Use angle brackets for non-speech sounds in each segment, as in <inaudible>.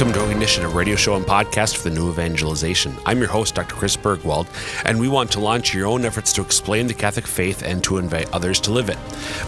Welcome to Ignition, a radio show and podcast for the new evangelization. I'm your host, Dr. Chris Burgwald, and we want to launch your own efforts to explain the Catholic faith and to invite others to live it.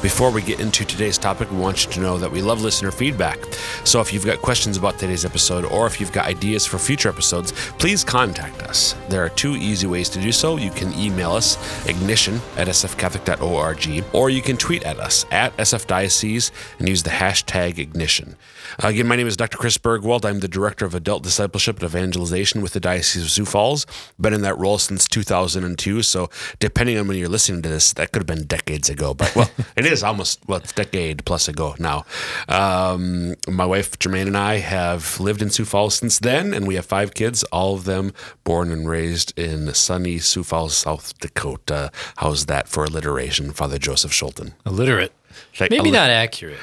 Before we get into today's topic, we want you to know that we love listener feedback. So if you've got questions about today's episode or if you've got ideas for future episodes, please contact us. There are two easy ways to do so. You can email us, ignition at sfcatholic.org, or you can tweet at us at sfdiocese and use the hashtag ignition. Uh, again, my name is Dr. Chris Burgwald. I'm the Director of Adult Discipleship and Evangelization with the Diocese of Sioux Falls. Been in that role since 2002. So, depending on when you're listening to this, that could have been decades ago. But, well, <laughs> it is almost, well, it's decade plus ago now. Um, my wife, Jermaine, and I have lived in Sioux Falls since then, and we have five kids, all of them born and raised in sunny Sioux Falls, South Dakota. How's that for alliteration, Father Joseph Schulten? Illiterate. Like, Maybe not accurate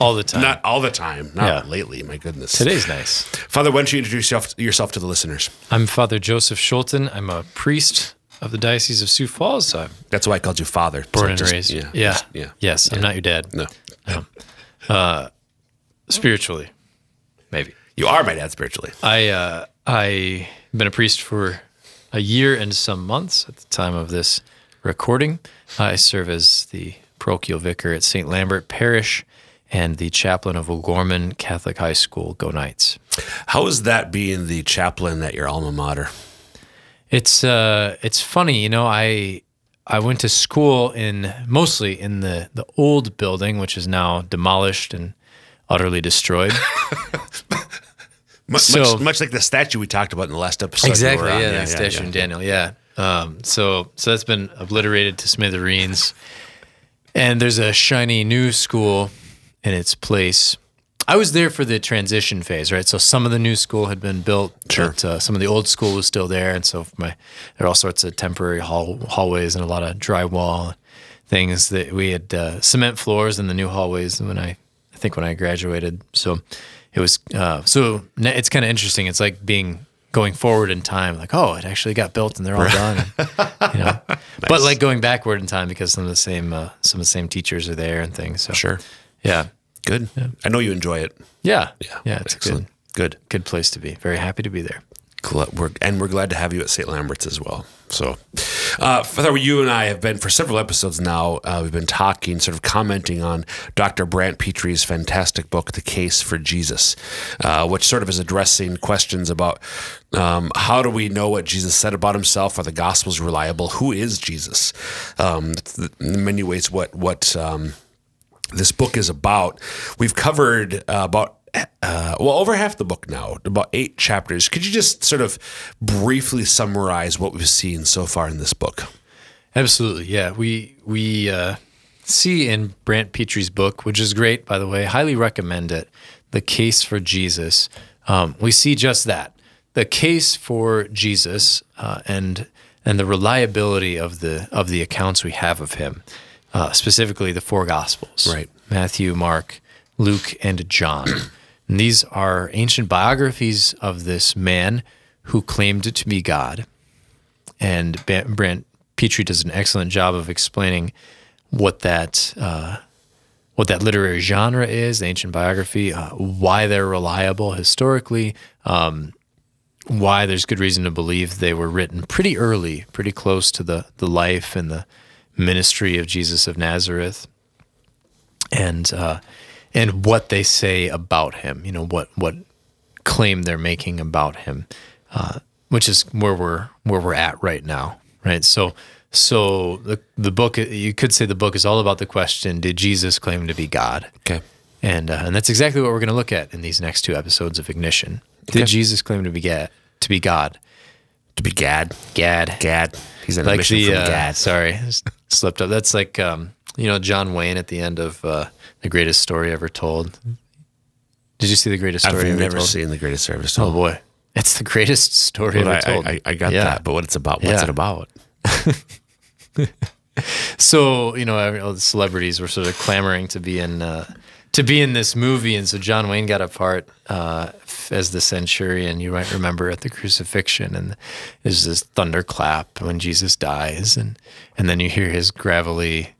all the time. <laughs> Not all the time. Not Yeah. lately, my goodness. Today's nice. Father, why don't you introduce yourself, to the listeners? I'm Father Joseph Schulten. I'm a priest of the Diocese of Sioux Falls. I'm That's why I called you Father. born So and just- raised. Yeah. Yeah. yeah. Yes, I'm not your dad. No. Spiritually, maybe. You are my dad spiritually. I uh, I been a priest for a year and some months at the time of this recording. I serve as the parochial vicar at St. Lambert Parish and the chaplain of O'Gorman Catholic High School. Go Knights! How is that being the chaplain at your alma mater? It's uh, it's funny, you know. I I went to school in mostly in the the old building, which is now demolished and utterly destroyed. <laughs> Much, So- much, much like the statue we talked about in the last episode. exactly, were on. yeah, that statue in Daniel, yeah. Um, so so that's been obliterated to smithereens, and there's a shiny new school in its place. I was there for the transition phase, right? So some of the new school had been built, Sure. but uh, some of the old school was still there, and so my there are all sorts of temporary hall, hallways and a lot of drywall things that we had uh, cement floors in the new hallways when I I think when I graduated. So it was uh, so it's kind of interesting. It's like being going forward in time, like oh, it actually got built and they're all done. <laughs> you know, but like going backward in time because some of the same uh, some of the same teachers are there and things. So Sure. yeah, Good. I know you enjoy it. yeah, Yeah. yeah. It's Excellent. good Good. good place to be. Very happy to be there. We're, and we're glad to have you at St. Lambert's as well. So, uh, Father, you and I have been for several episodes now. Uh, we've been talking, sort of commenting on Dr. Brant Pitre's fantastic book, The Case for Jesus, uh, which sort of is addressing questions about um, how do we know what Jesus said about himself? Are the Gospels reliable? Who is Jesus? Um, in many ways, what what um, this book is about. We've covered uh, about uh, well over half the book now, about eight chapters. Could you just sort of briefly summarize what we've seen so far in this book? Absolutely, yeah. We we uh, see in Brant Pitre's book, which is great, by the way. Highly recommend it. The case for Jesus. Um, we see just that the case for Jesus uh, and and the reliability of the of the accounts we have of him, uh, specifically the four Gospels, Right. Matthew, Mark, Luke, and John. And these are ancient biographies of this man who claimed to be God. And Brant Pitre does an excellent job of explaining what that uh, what that literary genre is, the ancient biography, uh, why they're reliable historically, um, why there's good reason to believe they were written pretty early, pretty close to the the life and the ministry of Jesus of Nazareth, and uh, and what they say about him. You know what what claim they're making about him, uh, which is where we're where we're at right now, right? So, so the the book you could say the book is all about the question: Did Jesus claim to be God? Okay. And uh, and that's exactly what we're going to look at in these next two episodes of Ignition. Did Jesus claim to be God? To be God? To be Gad. Gad. Gad. He's on a Like mission the from uh, Gad. sorry, <laughs> slipped up. That's like um, you know John Wayne at the end of uh, the greatest story ever told. Did you see the greatest story? I've story ever never told? seen the greatest service. Oh boy, it's the greatest story ever I, told. I, I got Yeah. that. But what it's about? What's Yeah. it about? <laughs> So you know, all the celebrities were sort of clamoring to be in uh, to be in this movie. And so John Wayne got a part uh, as the centurion. You might remember at the crucifixion, and there's this thunderclap when Jesus dies, and and then you hear his gravelly,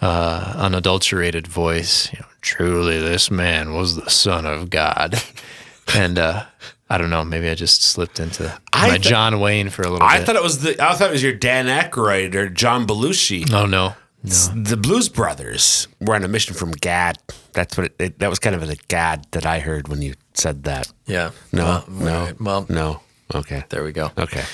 uh, unadulterated voice. You know, truly, this man was the Son of God, <laughs> and. uh I don't know. Maybe I just slipped into I my th- John Wayne for a little I bit. thought it was the. I thought it was your Dan Aykroyd or John Belushi. oh no, no. The Blues Brothers were on a mission from Gad. That's what it, it, that was kind of a Gad that I heard when you said that. Yeah. No, Well, no, right. Well, no. Okay, there we go. okay.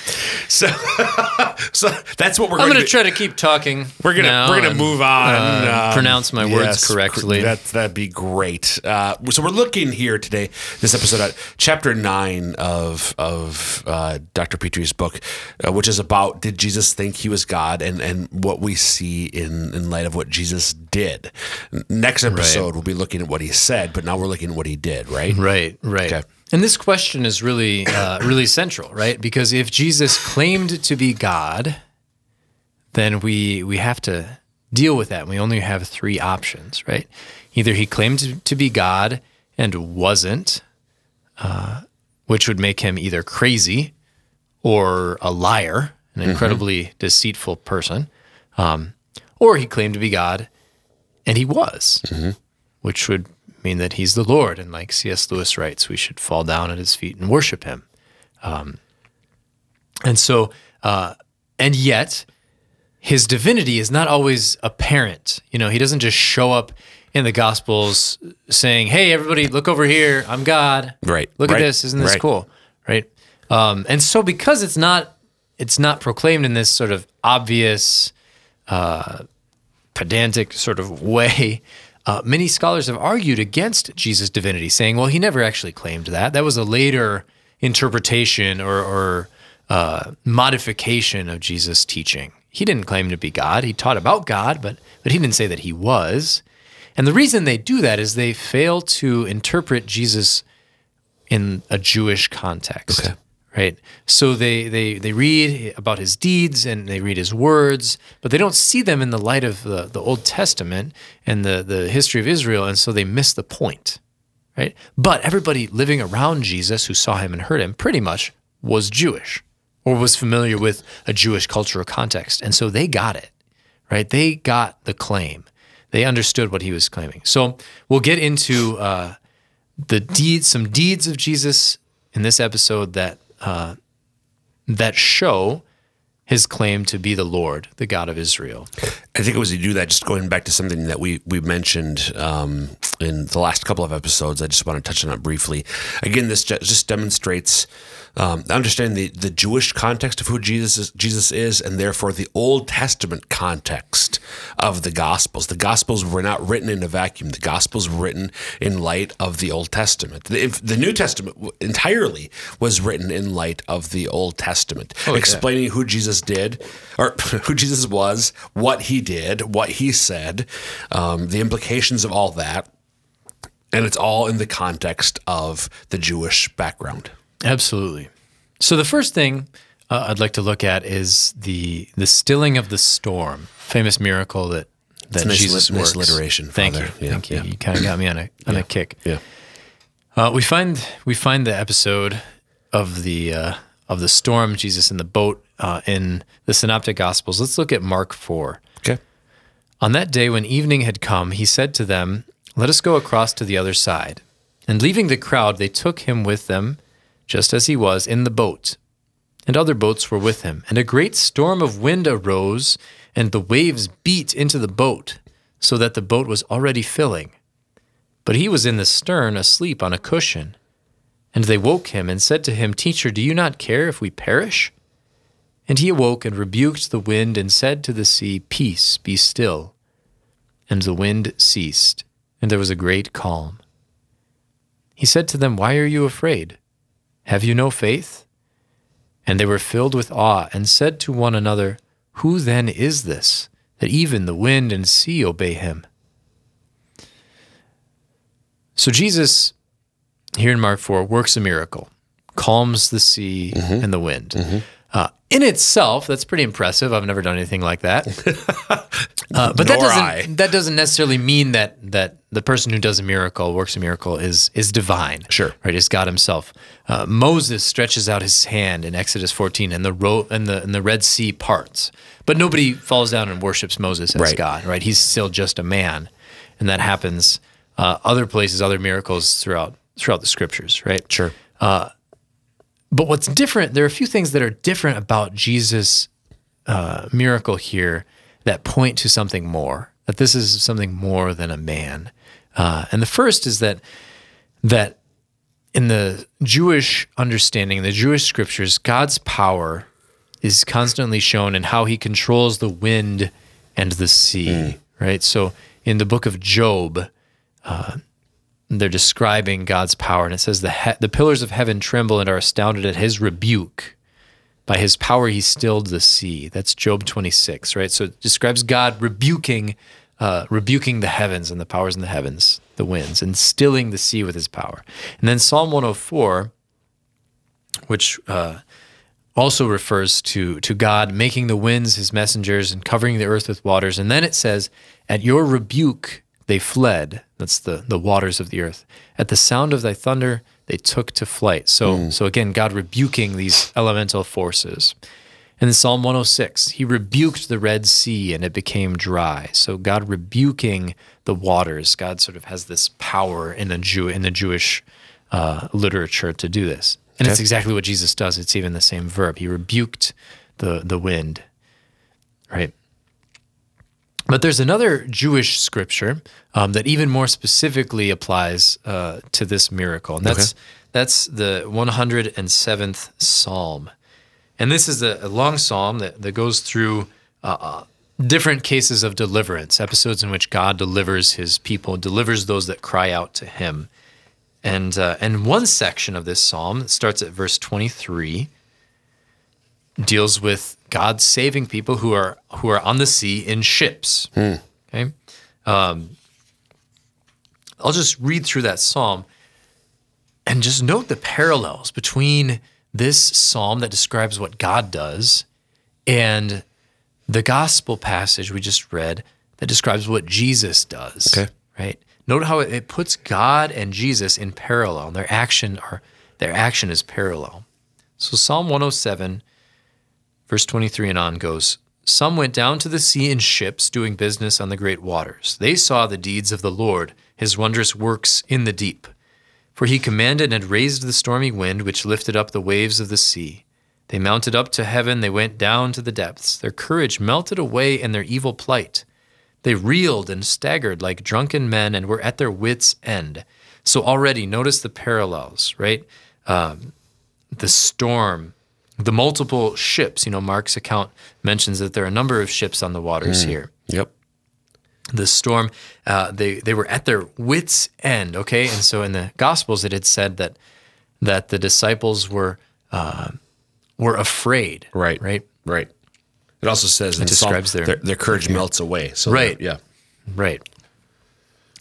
So, <laughs> so that's what we're I'm going to try to keep talking. We're gonna we're gonna and, move on. uh, um, pronounce my words yes, correctly. That that'd be great. Uh, so we're looking here today, this episode at chapter nine of of uh, Dr. Pitre's book, uh, which is about did Jesus think he was God, and and what we see in in light of what Jesus did. Next episode we'll be looking at what he said, but now we're looking at what he did. Right. Right, right. Okay. And this question is really, uh, really central, right? Because if Jesus claimed to be God, then we we have to deal with that. We only have three options, right? Either he claimed to, be God and wasn't, uh, which would make him either crazy or a liar, an incredibly deceitful person, um, or he claimed to be God and he was, which would mean that he's the Lord. And like C.S. Lewis writes, we should fall down at his feet and worship him. Um, and so, uh, and yet, his divinity is not always apparent. You know, he doesn't just show up in the Gospels saying, "Hey, everybody, look over here. I'm God. Right, Look right, at this. Isn't this right. cool? Right." Um, and so, because it's not, it's not proclaimed in this sort of obvious, uh, pedantic sort of way. Uh, many scholars have argued against Jesus' divinity, saying, "Well, he never actually claimed that. That was a later interpretation or, or uh, modification of Jesus' teaching. He didn't claim to be God. He taught about God, but but he didn't say that he was. And the reason they do that is they fail to interpret Jesus in a Jewish context. Okay. Right. So they, they they read about his deeds and they read his words, but they don't see them in the light of the, the Old Testament and the, the history of Israel, and so they miss the point. Right. But everybody living around Jesus who saw him and heard him pretty much was Jewish or was familiar with a Jewish cultural context. And so they got it. Right. They got the claim. They understood what he was claiming. So we'll get into uh, the deeds, some deeds of Jesus in this episode that uh, that show his claim to be the Lord, the God of Israel. I think it was to do that, just going back to something that we we mentioned um, in the last couple of episodes. I just want to touch on it briefly. Again, this ju- just demonstrates um, understanding the, the Jewish context of who Jesus is, Jesus is, and therefore the Old Testament context of the Gospels. The Gospels were not written in a vacuum. The Gospels were written in light of the Old Testament. The, if the New Testament entirely was written in light of the Old Testament, explaining who Jesus did, or <laughs> who Jesus was, what he did, what he said, um, the implications of all that. And it's all in the context of the Jewish background. Absolutely. So the first thing uh, I'd like to look at is the the stilling of the storm, famous miracle that that nice Jesus nice works. alliteration, Thank Father. you. Yeah, Thank you. yeah. You kind of got me on a <clears throat> on a kick. Yeah. Uh, we find we find the episode of the uh, of the storm, Jesus in the boat, uh, in the Synoptic Gospels. Let's look at Mark four. Okay. On that day, when evening had come, he said to them, Let us go across to the other side. And leaving the crowd, they took him with them, just as he was, in the boat. And other boats were with him. And a great storm of wind arose, and the waves beat into the boat, so that the boat was already filling. But he was in the stern, asleep on a cushion. And they woke him and said to him, Teacher, do you not care if we perish? And he awoke and rebuked the wind and said to the sea, Peace, be still. And the wind ceased, and there was a great calm. He said to them, Why are you afraid? Have you no faith? And they were filled with awe and said to one another, Who then is this, that even the wind and sea obey him? So Jesus, here in Mark 4, works a miracle, calms the sea and the wind. Uh, in itself, that's pretty impressive. I've never done anything like that. <laughs> Uh, but that doesn't I. that doesn't necessarily mean that that the person who does a miracle, works a miracle, is is divine. Sure. right? Is God Himself. Uh, Moses stretches out his hand in Exodus 14, and the ro- and the and the Red Sea parts. But nobody falls down and worships Moses as Right. God. Right? He's still just a man, and that happens uh, other places, other miracles throughout throughout the scriptures. Right? Sure. But what's different, there are a few things that are different about Jesus' uh, miracle here that point to something more, that this is something more than a man. Uh, and the first is that that in the Jewish understanding, the Jewish scriptures, God's power is constantly shown in how he controls the wind and the sea, right? So in the book of Job, uh, they're describing God's power, and it says the he- the pillars of heaven tremble and are astounded at His rebuke. By His power, He stilled the sea. That's Job twenty six, right? So it describes God rebuking, uh, rebuking the heavens and the powers in the heavens, the winds, and stilling the sea with His power. And then Psalm one hundred four, which uh, also refers to to God making the winds his messengers and covering the earth with waters. And then it says, "At your rebuke they fled." That's the the waters of the earth. At the sound of thy thunder they took to flight. So so again, God rebuking these elemental forces. And in Psalm 106, he rebuked the Red Sea and it became dry. So God rebuking the waters. God sort of has this power in the Jew in the Jewish uh, literature to do this. And it's exactly what Jesus does. It's even the same verb. He rebuked the the wind. Right. But there's another Jewish scripture um, that even more specifically applies uh, to this miracle, and that's that's the 107th Psalm. And this is a, a long psalm that, that goes through uh, uh, different cases of deliverance, episodes in which God delivers his people, delivers those that cry out to him. And, uh, and one section of this psalm starts at verse 23 deals with God saving people who are, who are on the sea in ships. Okay. Um, I'll just read through that psalm and just note the parallels between this psalm that describes what God does and the gospel passage we just read that describes what Jesus does. Okay. Right? Note how it, it puts God and Jesus in parallel. Their action are their action is parallel. So Psalm 107, verse 23 and on goes, Some went down to the sea in ships doing business on the great waters. They saw the deeds of the Lord, his wondrous works in the deep. For he commanded and raised the stormy wind, which lifted up the waves of the sea. They mounted up to heaven, they went down to the depths. Their courage melted away in their evil plight. They reeled and staggered like drunken men and were at their wits' end. So already notice the parallels, right? Um, the storm, the multiple ships. You know, Mark's account mentions that there are a number of ships on the waters here Yep. the storm uh, they they were at their wits end okay and so in the gospels it had said that that the disciples were uh, were afraid Right. right Right. It also says It Psalm, describes their- their, their courage melts away. So Right. Yeah. right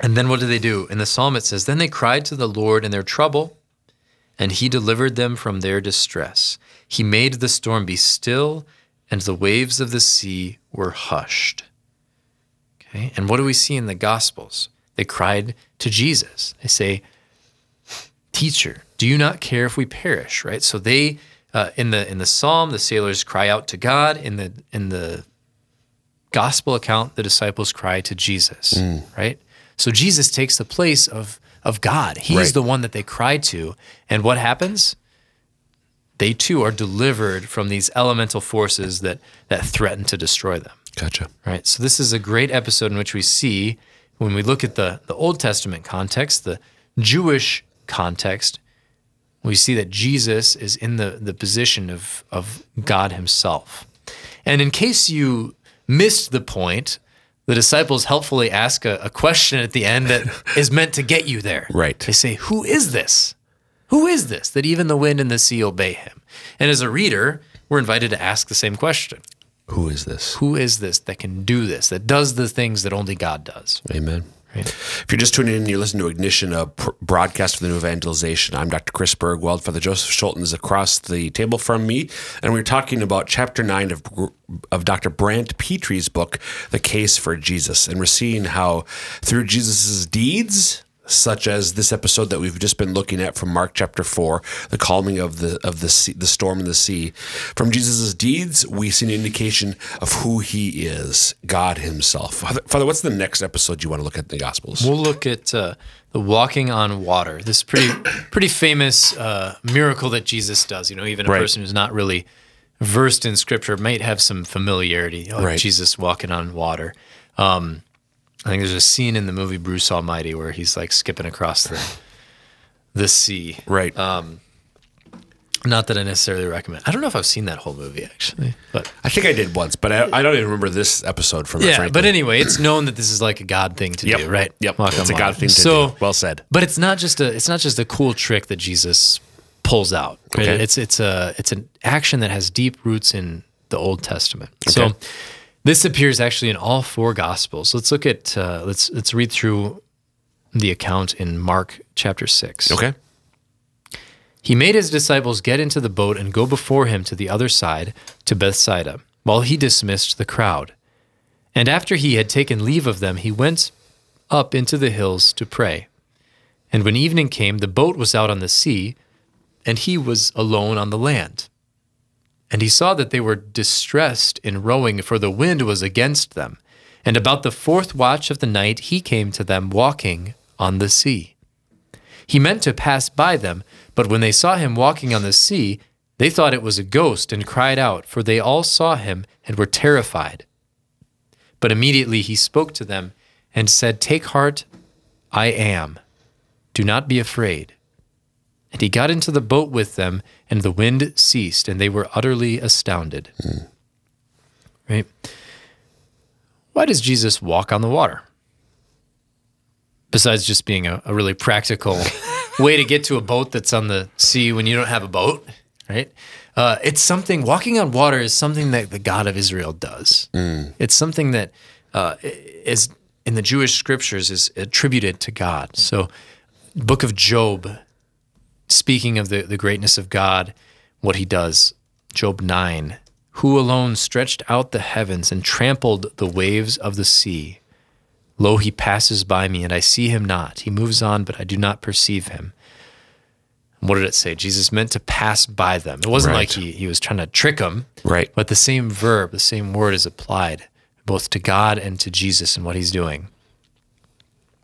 and then what do they do in the psalm it says then they cried to the lord in their trouble and he delivered them from their distress he made the storm be still and the waves of the sea were hushed. Okay and what do we see in the gospels? They cried to jesus. They say teacher do you not care if we perish? Right? So they uh, in the in the psalm the sailors cry out to god. In the in the gospel account the disciples cry to jesus right? So jesus takes the place of of god. He's Right. the one that they cry to. And what happens they too are delivered from these elemental forces that that threaten to destroy them Gotcha. right? So this is a great episode in which we see when we look at the the Old Testament context, the Jewish context, we see that Jesus is in the the position of of God Himself. And in case you missed the point, the disciples helpfully ask a, a question at the end that <laughs> is meant to get you there. Right. They say, "Who is this? Who is this that even the wind and the sea obey Him?" And as a reader, we're invited to ask the same question Who is this? who is this that can do this, that does the things that only God does? Amen. Right? If you're just tuning in, and you're listening to Ignition, a pr- broadcast of the New Evangelization. I'm Dr. Chris Burgwald. Father Joseph Schulten is across the table from me, and we're talking about chapter nine of of Dr. Brant Pitre's book, The Case for Jesus, and we're seeing how through Jesus' deeds such as this episode that we've just been looking at from Mark chapter four, the calming of the of the sea, the storm in the sea. From Jesus' deeds, we see an indication of who he is, God Himself. Father, Father, what's the next episode you want to look at in the Gospels? We'll look at uh, the walking on water. This pretty <coughs> pretty famous uh, miracle that Jesus does. You know, even a Right. person who's not really versed in Scripture might have some familiarity of Right. Jesus walking on water. Um, I think there's a scene in the movie Bruce Almighty where he's like skipping across the the sea. Right. Um, Not that I necessarily recommend. I don't know if I've seen that whole movie actually, but I think I did once, but I, I don't even remember this episode from yeah. But anyway, it's known that this is like a God thing to Yep. do, right? Yep. Walk It's a God thing to so, do. Well said. But it's not just a it's not just a cool trick that Jesus pulls out. Right? Okay. It's it's a it's an action that has deep roots in the Old Testament. So Okay. This appears actually in all four Gospels. Let's look at uh, let's let's read through the account in Mark chapter six. okay. He made his disciples get into the boat and go before him to the other side, to Bethsaida, while he dismissed the crowd. And after he had taken leave of them, he went up into the hills to pray. And when evening came, the boat was out on the sea, and he was alone on the land. And he saw that they were distressed in rowing, for the wind was against them. And about the fourth watch of the night, he came to them walking on the sea. He meant to pass by them, but when they saw him walking on the sea, they thought it was a ghost and cried out, for they all saw him and were terrified. But immediately he spoke to them and said, Take heart, I am. Do not be afraid. And he got into the boat with them, and the wind ceased, and they were utterly astounded. Right? Why does Jesus walk on the water? Besides just being a, a really practical <laughs> way to get to a boat that's on the sea when you don't have a boat, right? Uh, it's something, walking on water is something that the God of Israel does. It's something that uh, is in the Jewish scriptures is attributed to God. So, book of Job, speaking of the, the greatness of God, what he does, Job 9, who alone stretched out the heavens and trampled the waves of the sea. Lo, he passes by me, and I see him not. He moves on, but I do not perceive him. What did it say? Jesus meant to pass by them. It wasn't like he, he was trying to trick them, Right. but the same verb, the same word is applied both to God and to Jesus and what he's doing.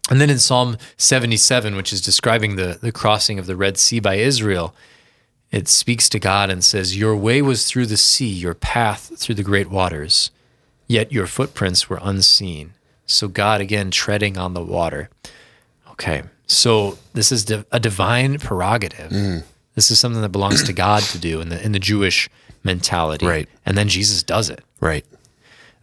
And then in Psalm 77, which is describing the, the crossing of the Red Sea by Israel, it speaks to God and says, Your way was through the sea, your path through the great waters, yet your footprints were unseen. So God again treading on the water. Okay, so this is a divine prerogative. Mm. This is something that belongs to God to do in the in the Jewish mentality. Right. And then Jesus does it. Right.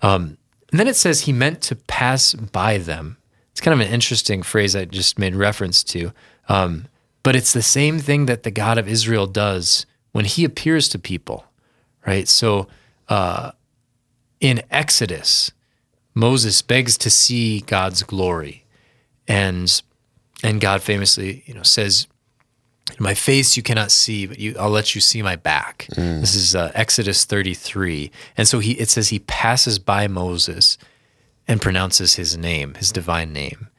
Um, and then it says he meant to pass by them. It's kind of an interesting phrase I just made reference to. Um, but it's the same thing that the God of Israel does when he appears to people, right? So uh, in Exodus, Moses begs to see God's glory. And and God famously, you know, says, "My face you cannot see, but you, I'll let you see my back." This is uh, Exodus 33, and so he it says he passes by Moses and pronounces his name, his divine name,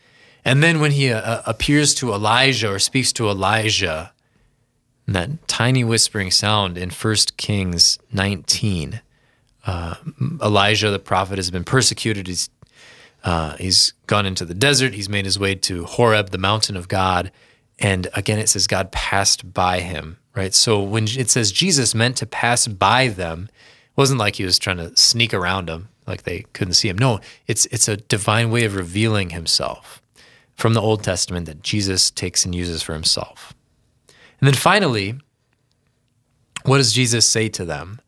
and then when he uh, appears to Elijah or speaks to Elijah, that tiny whispering sound in 1 Kings 19. Uh, Elijah the prophet has been persecuted. He's uh, he's gone into the desert. He's made his way to Horeb, the mountain of God. And again, it says God passed by him, right? So when it says Jesus meant to pass by them, it wasn't like he was trying to sneak around them, like they couldn't see him. No, it's it's a divine way of revealing himself from the Old Testament that Jesus takes and uses for himself. And then finally, what does Jesus say to them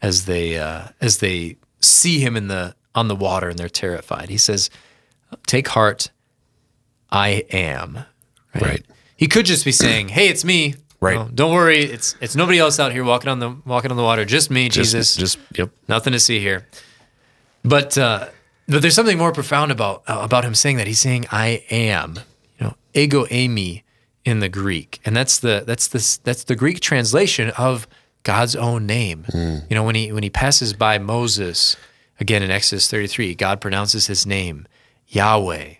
as they uh, as they see him in the on the water and they're terrified? He says, "Take heart, I am." Right. He could just be saying, "Hey, it's me." Right. Don't worry, it's it's nobody else out here walking on the walking on the water. Just me, Just, Jesus. Just yep. Nothing to see here. But uh, but there's something more profound about uh, about him saying that. He's saying, "I am," you know, ego eimi in the Greek, and that's the that's the that's the Greek translation of God's own name. You know, when he when he passes by Moses again in Exodus 33, God pronounces his name Yahweh.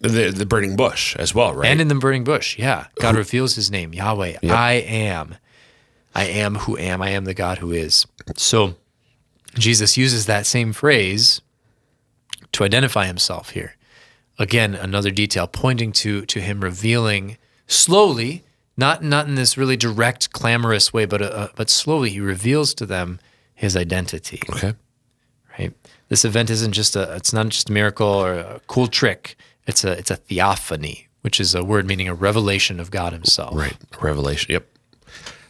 The, the burning bush as well, right? And in the burning bush, yeah. God reveals his name, Yahweh. I am. I am who am. I am the God who is. So Jesus uses that same phrase to identify himself here. Again, another detail pointing to to him revealing slowly, not not in this really direct, clamorous way, but uh, but slowly he reveals to them his identity. okay. Right. This event isn't just a. It's not just a miracle or a cool trick. It's a it's a theophany, which is a word meaning a revelation of God Himself. Right. Revelation. Yep.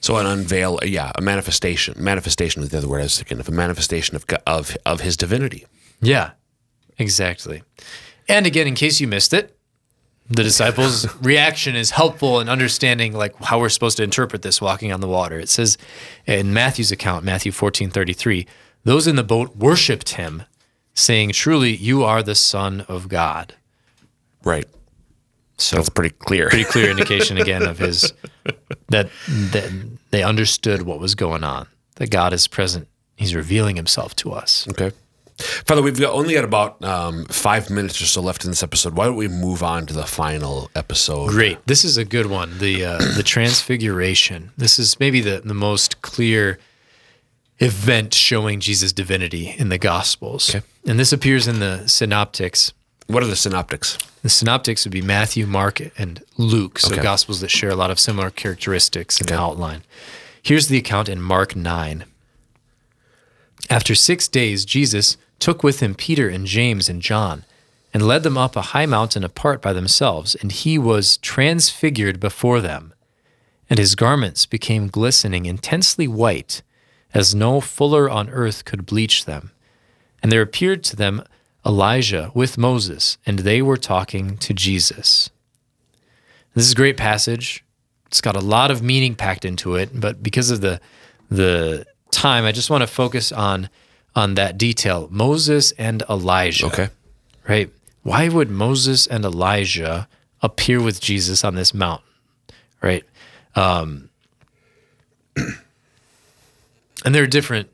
So an unveil, yeah, a manifestation. Manifestation is the other word I was thinking of. A manifestation of of of His divinity. Yeah, exactly. And again, in case you missed it, the disciples' <laughs> reaction is helpful in understanding like how we're supposed to interpret this walking on the water. It says in Matthew's account, Matthew 14, 33, those in the boat worshipped him, saying, Truly, you are the Son of God. Right. So That's pretty clear. pretty clear indication again of his <laughs> that that they understood what was going on. That God is present. He's revealing himself to us. Okay. Father, we've got only got about um, five minutes or so left in this episode. Why don't we move on to the final episode? Great. This is a good one. The uh, the <clears throat> transfiguration. This is maybe the, the most clear event showing Jesus' divinity in the Gospels. Okay. And this appears in the synoptics. What are the synoptics? The synoptics would be Matthew, Mark, and Luke. So Okay. gospels that share a lot of similar characteristics and outline. Here's the account in Mark 9. After six days, Jesus took with him Peter and James and John and led them up a high mountain apart by themselves, and he was transfigured before them. And his garments became glistening, intensely white, as no fuller on earth could bleach them. And there appeared to them Elijah with Moses, and they were talking to Jesus. This is a great passage. It's got a lot of meaning packed into it, but because of the the time, I just want to focus on on that detail. Moses and Elijah. Okay. Right? Why would Moses and Elijah appear with Jesus on this mountain? Right? Um, <clears throat> and there are different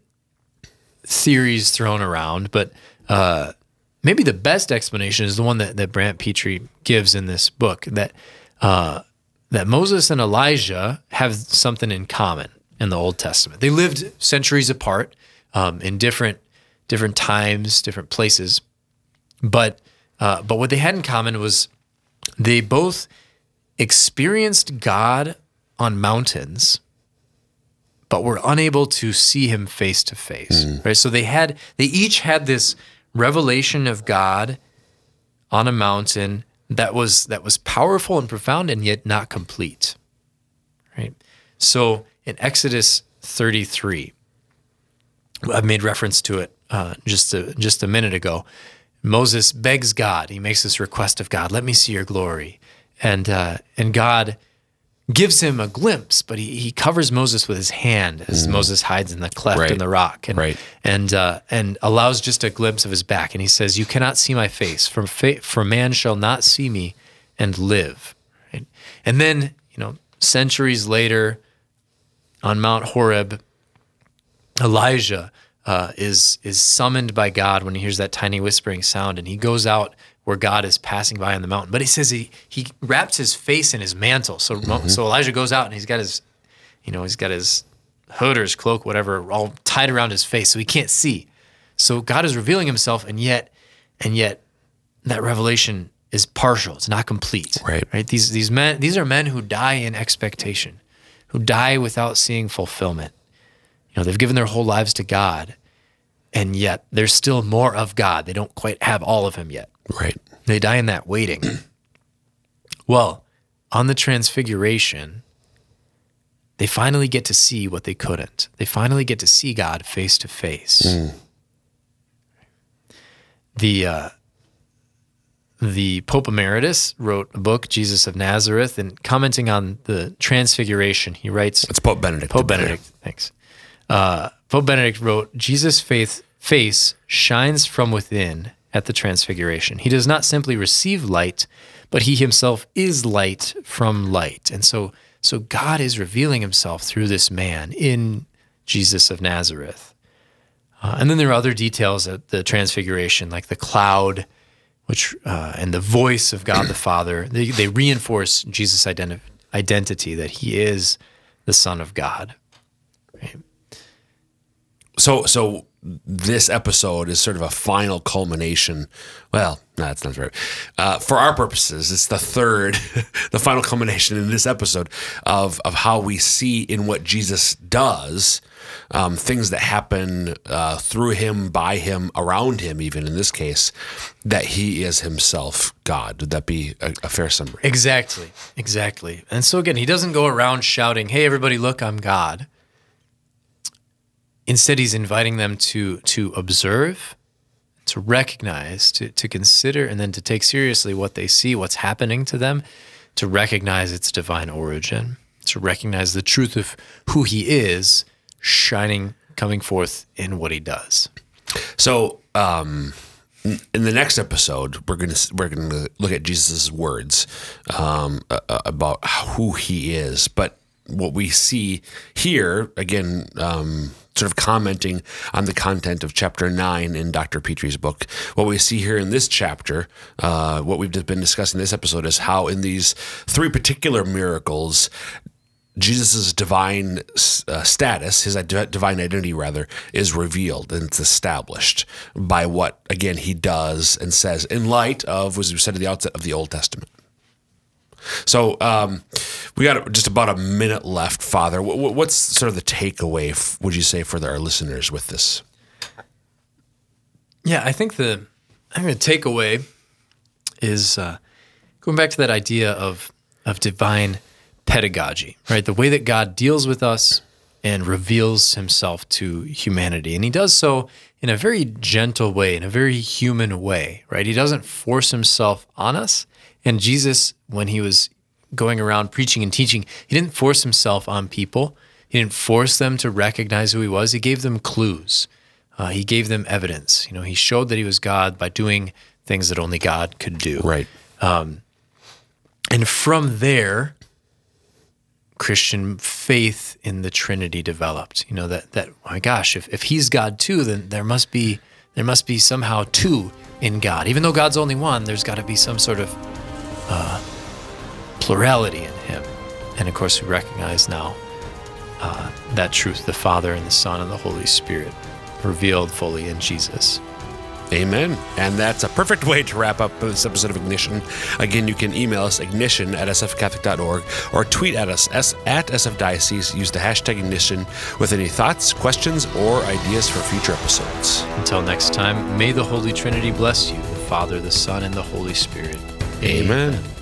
theories thrown around, but uh, maybe the best explanation is the one that, that Brant Pitre gives in this book that uh, that Moses and Elijah have something in common in the Old Testament. They lived centuries apart um, in different different times, different places, but uh, but what they had in common was they both experienced God on mountains but were unable to see him face to face. Right? So they had they each had this revelation of God on a mountain that was that was powerful and profound and yet not complete. Right? So in Exodus 33, I made reference to it uh, just a, just a minute ago. Moses begs God. He makes this request of God, "Let me see your glory," and uh, and God gives him a glimpse, but he, he covers Moses with his hand as Moses hides in the cleft Right. in the rock, and Right. and uh, and allows just a glimpse of his back. And he says, "You cannot see my face, for fa- for man shall not see me and live." Right? And then you know, centuries later, on Mount Horeb, Elijah uh, is is summoned by God when he hears that tiny whispering sound, and he goes out where God is passing by on the mountain. But he says he he wraps his face in his mantle. So Mo- mm-hmm. so Elijah goes out and he's got his, you know, he's got his hood or his cloak, whatever, all tied around his face, so he can't see. So God is revealing Himself, and yet, and yet, that revelation is partial. It's not complete. Right. Right. These these men these are men who die in expectation, who die without seeing fulfillment. You know, they've given their whole lives to God, and yet there's still more of God. They don't quite have all of Him yet. Right. They die in that waiting. <clears throat> well, on the transfiguration, they finally get to see what they couldn't. They finally get to see God face to face. The uh, the Pope Emeritus wrote a book, Jesus of Nazareth, and commenting on the transfiguration, he writes It's Pope Benedict. Pope. Benedict, thanks. Uh, Pope Benedict wrote, Jesus' faith face shines from within at the transfiguration. He does not simply receive light, but he himself is light from light. And so so God is revealing himself through this man in Jesus of Nazareth. Uh, and then there are other details at the transfiguration, like the cloud, which uh, and the voice of God the Father. They, they reinforce Jesus' identi- identity that he is the Son of God. Right? So so this episode is sort of a final culmination. Well, no, that's not right. Uh, for our purposes, it's the third, <laughs> the final culmination in this episode of of how we see in what Jesus does um, things that happen uh, through him, by him, around him, even in this case, that he is himself God. Would that be a, a fair summary? Exactly, exactly. And so again, he doesn't go around shouting, "Hey, everybody, look, I'm God." Instead, he's inviting them to to observe, to recognize, to, to consider, and then to take seriously what they see, what's happening to them, to recognize its divine origin, to recognize the truth of who he is, shining, coming forth in what he does. So, um, in the next episode, we're gonna we're gonna look at Jesus' words um, about who he is. But what we see here, again, um, sort of commenting on the content of chapter nine in Dr. Pitre's book, what we see here in this chapter, uh, what we've been discussing in this episode, is how in these three particular miracles, Jesus' divine uh, status, his divine identity, rather, is revealed and it's established by what, again, he does and says in light of, as we said at the outset, of the Old Testament. So um, we got just about a minute left, Father. What's sort of the takeaway, would you say, for our listeners with this? Yeah, I think the I the takeaway is uh, going back to that idea of of divine pedagogy, right? The way that God deals with us and reveals himself to humanity. And he does so in a very gentle way, in a very human way, right? He doesn't force himself on us. And Jesus, when he was going around preaching and teaching, he didn't force himself on people. He didn't force them to recognize who he was. He gave them clues. Uh, he gave them evidence. You know, he showed that he was God by doing things that only God could do. Right. Um, and from there, Christian faith in the Trinity developed. You know that that oh my gosh, if, if he's God too, then there must be there must be somehow two in God. Even though God's only one, there's got to be some sort of uh, plurality in Him. And of course, we recognize now uh, that truth: the Father and the Son and the Holy Spirit revealed fully in Jesus. Amen. And that's a perfect way to wrap up this episode of Ignition. Again, you can email us ignition at sfcatholic.org or tweet at us at sfdiocese. Use the hashtag ignition with any thoughts, questions, or ideas for future episodes. Until next time, may the Holy Trinity bless you, the Father, the Son, and the Holy Spirit. Amen. Amen.